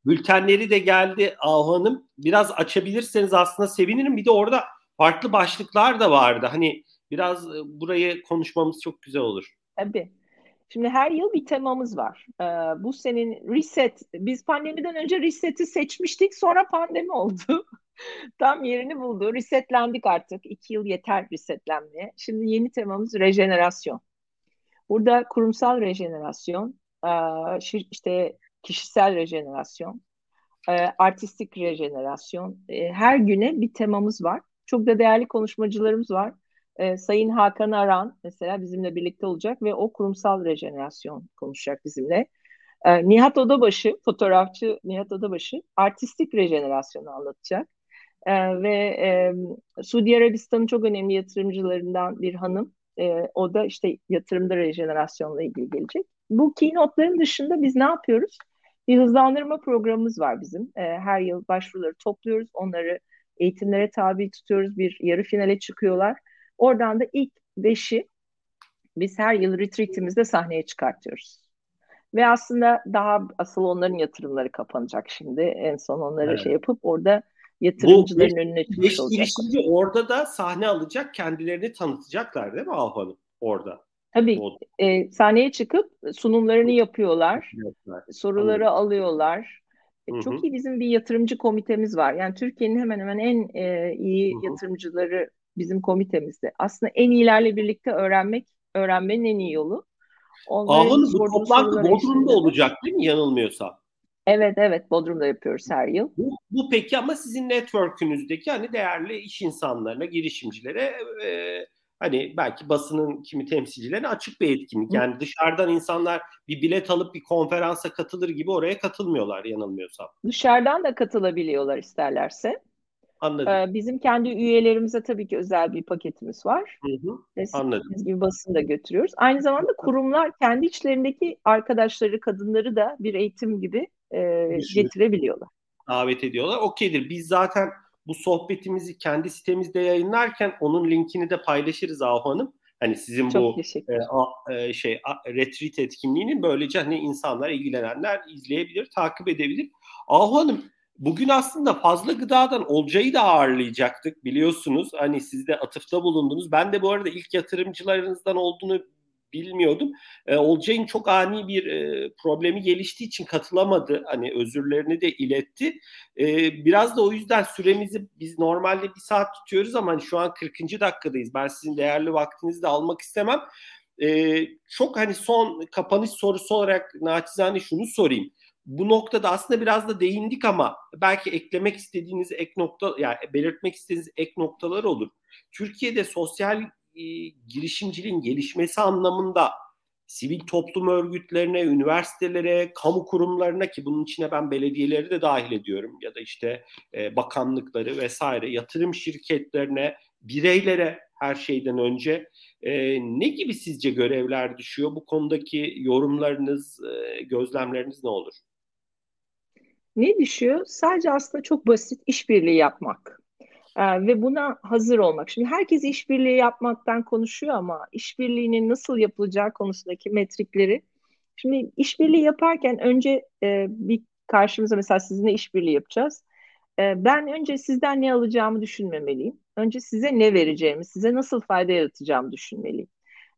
bültenleri de geldi Ahu Hanım. Biraz açabilirseniz aslında sevinirim. Bir de orada farklı başlıklar da vardı. Hani biraz burayı konuşmamız çok güzel olur.
Tabii. Şimdi her yıl bir temamız var. Ee, bu senin reset, biz pandemiden önce reset'i seçmiştik sonra pandemi oldu. Tam yerini buldu. Resetlendik artık. İki yıl yeter resetlenmeye. Şimdi yeni temamız rejenerasyon. Burada kurumsal rejenerasyon, e, işte kişisel rejenerasyon, e, artistik rejenerasyon. E, her güne bir temamız var. Çok da değerli konuşmacılarımız var e, Sayın Hakan Aran mesela bizimle birlikte olacak ve o kurumsal rejenerasyon konuşacak bizimle. E, Nihat Odabaşı, fotoğrafçı Nihat Odabaşı artistik rejenerasyonu anlatacak. E, ve e, Suudi Arabistan'ın çok önemli yatırımcılarından bir hanım. E, o da işte yatırımda rejenerasyonla ilgili gelecek. Bu keynote'ların dışında biz ne yapıyoruz? Bir hızlandırma programımız var bizim. E, her yıl başvuruları topluyoruz. Onları eğitimlere tabi tutuyoruz. Bir yarı finale çıkıyorlar. Oradan da ilk beşi biz her yıl retreatimizde sahneye çıkartıyoruz. Ve aslında daha asıl onların yatırımları kapanacak şimdi. En son onları evet. şey yapıp orada yatırımcıların Bu, önüne çıkmış olacak.
girişimci orada da sahne alacak, kendilerini tanıtacaklar değil mi Ahu Hanım orada?
Tabii. E, sahneye çıkıp sunumlarını yapıyorlar. Yapıyorlar. Soruları Anladım. alıyorlar. E, çok iyi bizim bir yatırımcı komitemiz var. Yani Türkiye'nin hemen hemen en e, iyi Hı-hı. yatırımcıları bizim komitemizde. Aslında en iyilerle birlikte öğrenmek, öğrenmenin en iyi yolu.
Ahın bu toplantı Bodrum'da olacak değil mi yanılmıyorsam?
Evet evet Bodrum'da yapıyoruz her yıl.
Bu, bu peki ama sizin network'ünüzdeki hani değerli iş insanlarına, girişimcilere e, hani belki basının kimi temsilcilerine açık bir etkinlik. Yani Hı. dışarıdan insanlar bir bilet alıp bir konferansa katılır gibi oraya katılmıyorlar yanılmıyorsam.
Dışarıdan da katılabiliyorlar isterlerse. Anladım. Ee, bizim kendi üyelerimize tabii ki özel bir paketimiz var. Hı hı. Anladım. gibi basını da götürüyoruz. Aynı zamanda kurumlar kendi içlerindeki arkadaşları, kadınları da bir eğitim gibi e, getirebiliyorlar.
Davet ediyorlar. Okeydir. Biz zaten bu sohbetimizi kendi sitemizde yayınlarken onun linkini de paylaşırız Ahu Hanım. Hani sizin Çok bu e, a, e, şey a, retreat etkinliğinin böylece hani insanlar ilgilenenler izleyebilir, takip edebilir. Ahu Hanım Bugün aslında fazla gıdadan Olcay'ı da ağırlayacaktık biliyorsunuz. Hani siz de atıfta bulundunuz. Ben de bu arada ilk yatırımcılarınızdan olduğunu bilmiyordum. E, Olcay'ın çok ani bir e, problemi geliştiği için katılamadı. Hani özürlerini de iletti. E, biraz da o yüzden süremizi biz normalde bir saat tutuyoruz ama hani şu an 40. dakikadayız. Ben sizin değerli vaktinizi de almak istemem. E, çok hani son kapanış sorusu olarak naçizane şunu sorayım bu noktada aslında biraz da değindik ama belki eklemek istediğiniz ek nokta yani belirtmek istediğiniz ek noktalar olur. Türkiye'de sosyal e, girişimciliğin gelişmesi anlamında sivil toplum örgütlerine, üniversitelere, kamu kurumlarına ki bunun içine ben belediyeleri de dahil ediyorum ya da işte e, bakanlıkları vesaire, yatırım şirketlerine, bireylere her şeyden önce e, ne gibi sizce görevler düşüyor? Bu konudaki yorumlarınız, e, gözlemleriniz ne olur?
Ne düşüyor? Sadece aslında çok basit işbirliği yapmak. Ee, ve buna hazır olmak. Şimdi herkes işbirliği yapmaktan konuşuyor ama işbirliğinin nasıl yapılacağı konusundaki metrikleri. Şimdi işbirliği yaparken önce e, bir karşımıza mesela sizinle işbirliği yapacağız. E, ben önce sizden ne alacağımı düşünmemeliyim. Önce size ne vereceğimi, size nasıl fayda yaratacağımı düşünmeliyim.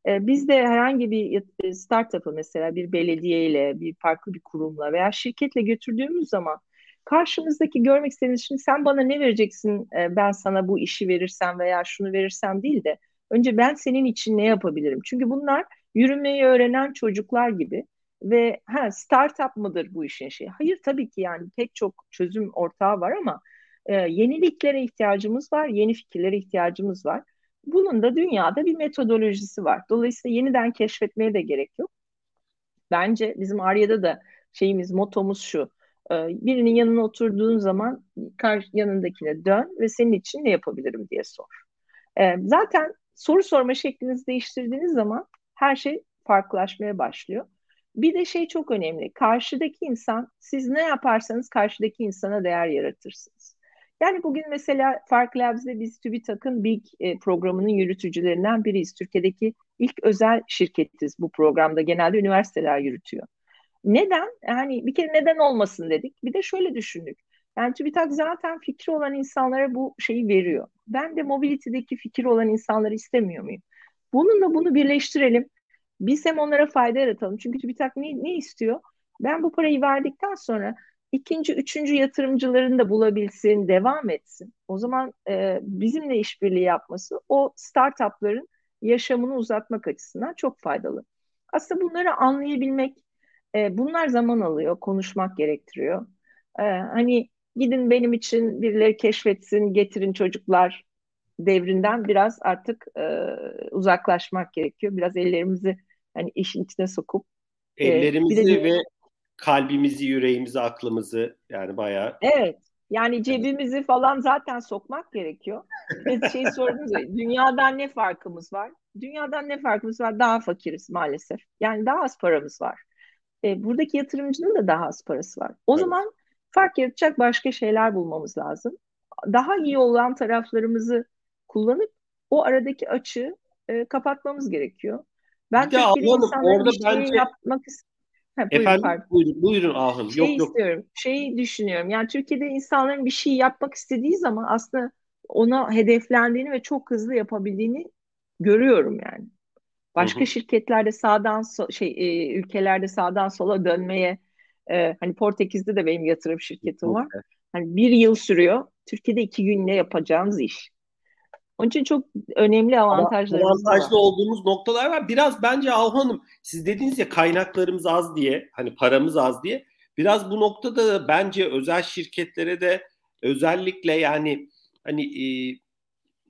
E, biz de herhangi bir e, startup'ı mesela bir belediyeyle, bir farklı bir kurumla veya şirketle götürdüğümüz zaman karşımızdaki görmek istediğiniz şimdi sen bana ne vereceksin e, ben sana bu işi verirsem veya şunu verirsem değil de önce ben senin için ne yapabilirim? Çünkü bunlar yürümeyi öğrenen çocuklar gibi ve ha startup mıdır bu işin şeyi? Hayır tabii ki yani pek çok çözüm ortağı var ama e, yeniliklere ihtiyacımız var, yeni fikirlere ihtiyacımız var. Bunun da dünyada bir metodolojisi var. Dolayısıyla yeniden keşfetmeye de gerek yok. Bence bizim Arya'da da şeyimiz, motomuz şu. E, birinin yanına oturduğun zaman yanındakine dön ve senin için ne yapabilirim diye sor. E, zaten soru sorma şeklinizi değiştirdiğiniz zaman her şey farklılaşmaya başlıyor. Bir de şey çok önemli. Karşıdaki insan, siz ne yaparsanız karşıdaki insana değer yaratırsınız. Yani bugün mesela Fark Labs'de biz TÜBİTAK'ın BİG e, programının yürütücülerinden biriyiz. Türkiye'deki ilk özel şirketiz bu programda. Genelde üniversiteler yürütüyor. Neden? Yani bir kere neden olmasın dedik. Bir de şöyle düşündük. Yani TÜBİTAK zaten fikri olan insanlara bu şeyi veriyor. Ben de mobility'deki fikri olan insanları istemiyor muyum? Bununla bunu birleştirelim. Biz hem onlara fayda yaratalım. Çünkü TÜBİTAK ne, ne istiyor? Ben bu parayı verdikten sonra ikinci, üçüncü yatırımcılarını da bulabilsin, devam etsin. O zaman e, bizimle işbirliği yapması o startupların yaşamını uzatmak açısından çok faydalı. Aslında bunları anlayabilmek, e, bunlar zaman alıyor, konuşmak gerektiriyor. E, hani gidin benim için birileri keşfetsin, getirin çocuklar devrinden biraz artık e, uzaklaşmak gerekiyor. Biraz ellerimizi hani işin içine sokup
ellerimizi e, ve kalbimizi, yüreğimizi, aklımızı yani bayağı.
Evet. Yani cebimizi falan zaten sokmak gerekiyor. Bir şey sordunuz ya, dünyadan ne farkımız var? Dünyadan ne farkımız var? Daha fakiriz maalesef. Yani daha az paramız var. E, buradaki yatırımcının da daha az parası var. O evet. zaman fark yaratacak başka şeyler bulmamız lazım. Daha iyi olan taraflarımızı kullanıp o aradaki açığı e, kapatmamız gerekiyor. Ben
bir de Hanım orada bence
yapmak
Ha, buyurun, Efendim pardon. buyurun, buyurun Ahım.
Şeyi yok yok. istiyorum, şeyi düşünüyorum. Yani Türkiye'de insanların bir şey yapmak istediği zaman aslında ona hedeflendiğini ve çok hızlı yapabildiğini görüyorum yani. Başka hı hı. şirketlerde sağdan so şey e, ülkelerde sağdan sola dönmeye e, hani Portekiz'de de benim yatırım şirketim var. Hani bir yıl sürüyor. Türkiye'de iki günde yapacağınız iş. Onun için çok önemli avantajlarımız
var. Avantajlı olduğumuz noktalar var. Biraz bence Ahu Hanım siz dediniz ya kaynaklarımız az diye hani paramız az diye. Biraz bu noktada da bence özel şirketlere de özellikle yani hani e,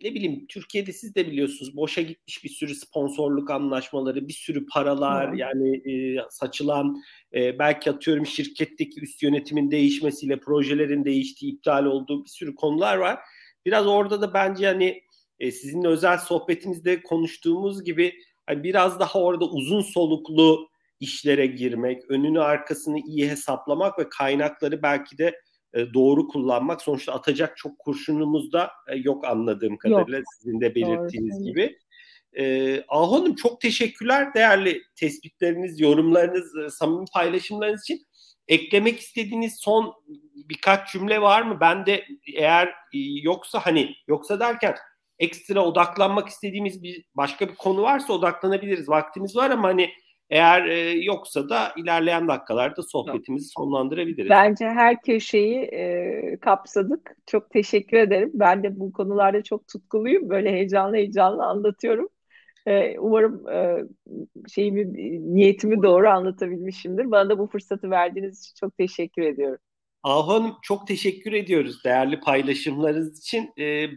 ne bileyim Türkiye'de siz de biliyorsunuz boşa gitmiş bir sürü sponsorluk anlaşmaları, bir sürü paralar hmm. yani e, saçılan e, belki atıyorum şirketteki üst yönetimin değişmesiyle projelerin değiştiği, iptal olduğu bir sürü konular var. Biraz orada da bence hani e, sizinle özel sohbetimizde konuştuğumuz gibi hani biraz daha orada uzun soluklu işlere girmek, önünü arkasını iyi hesaplamak ve kaynakları belki de e, doğru kullanmak. Sonuçta atacak çok kurşunumuz da e, yok anladığım kadarıyla yok. sizin de belirttiğiniz doğru. gibi. E, Ahu Hanım çok teşekkürler değerli tespitleriniz, yorumlarınız, e, samimi paylaşımlarınız için. Eklemek istediğiniz son birkaç cümle var mı? Ben de eğer e, yoksa hani yoksa derken ekstra odaklanmak istediğimiz bir başka bir konu varsa odaklanabiliriz. Vaktimiz var ama hani eğer e, yoksa da ilerleyen dakikalarda sohbetimizi sonlandırabiliriz.
Bence her köşeyi e, kapsadık. Çok teşekkür ederim. Ben de bu konularda çok tutkuluyum. Böyle heyecanlı heyecanlı anlatıyorum. E, umarım e, şeyimi niyetimi doğru anlatabilmişimdir. Bana da bu fırsatı verdiğiniz için çok teşekkür ediyorum.
Ahu Hanım çok teşekkür ediyoruz değerli paylaşımlarınız için. E, e,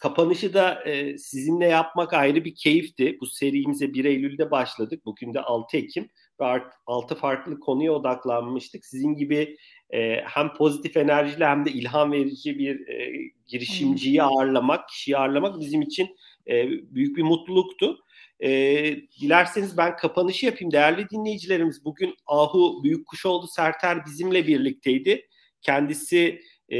kapanışı da e, sizinle yapmak ayrı bir keyifti. Bu serimize 1 Eylül'de başladık. Bugün de 6 Ekim ve 6 farklı konuya odaklanmıştık. Sizin gibi e, hem pozitif enerjiyle hem de ilham verici bir e, girişimciyi ağırlamak, kişiyi ağırlamak bizim için e, büyük bir mutluluktu. E, dilerseniz ben kapanışı yapayım. Değerli dinleyicilerimiz bugün Ahu Büyükkuşoğlu Serter bizimle birlikteydi. Kendisi e,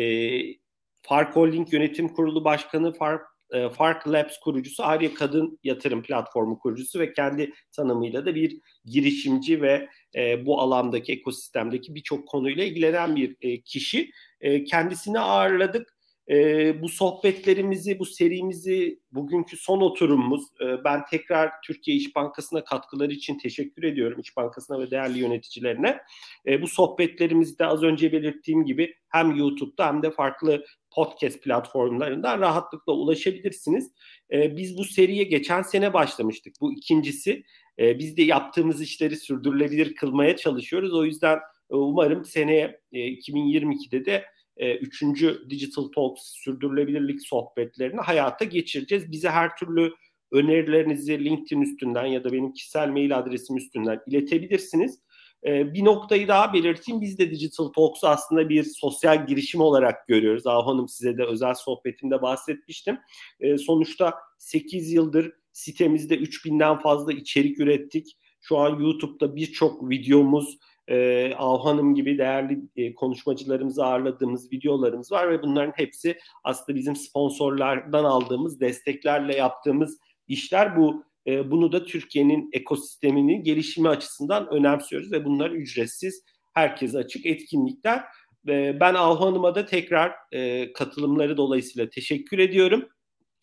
Fark Holding Yönetim Kurulu Başkanı, Fark, e, Fark Labs kurucusu, Arya Kadın Yatırım Platformu kurucusu ve kendi tanımıyla da bir girişimci ve e, bu alandaki ekosistemdeki birçok konuyla ilgilenen bir e, kişi. E, kendisini ağırladık. E, bu sohbetlerimizi, bu serimizi, bugünkü son oturumumuz, e, ben tekrar Türkiye İş Bankası'na katkıları için teşekkür ediyorum İş Bankası'na ve değerli yöneticilerine. E, bu sohbetlerimizde az önce belirttiğim gibi hem YouTube'da hem de farklı podcast platformlarından rahatlıkla ulaşabilirsiniz. E, biz bu seriye geçen sene başlamıştık. Bu ikincisi. E, biz de yaptığımız işleri sürdürülebilir kılmaya çalışıyoruz. O yüzden e, umarım seneye e, 2022'de de e, üçüncü Digital Talks sürdürülebilirlik sohbetlerini hayata geçireceğiz. Bize her türlü önerilerinizi LinkedIn üstünden ya da benim kişisel mail adresim üstünden iletebilirsiniz. E, bir noktayı daha belirteyim. Biz de Digital Talks'u aslında bir sosyal girişim olarak görüyoruz. Ah Hanım size de özel sohbetinde bahsetmiştim. E, sonuçta 8 yıldır sitemizde 3000'den fazla içerik ürettik. Şu an YouTube'da birçok videomuz e, Avhanım gibi değerli e, konuşmacılarımızı ağırladığımız videolarımız var ve bunların hepsi aslında bizim sponsorlardan aldığımız desteklerle yaptığımız işler. Bu e, bunu da Türkiye'nin ekosisteminin gelişimi açısından önemsiyoruz ve bunlar ücretsiz, herkese açık etkinlikler. E, ben Avhanım'a da tekrar e, katılımları dolayısıyla teşekkür ediyorum.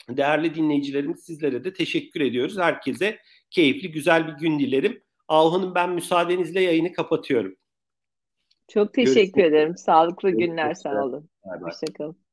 Değerli dinleyicilerimiz sizlere de teşekkür ediyoruz. Herkese keyifli, güzel bir gün dilerim. Avhan'ım ben müsaadenizle yayını kapatıyorum.
Çok teşekkür Görüşmek ederim. Sağlıklı günler sağ olun. Hoşçakalın.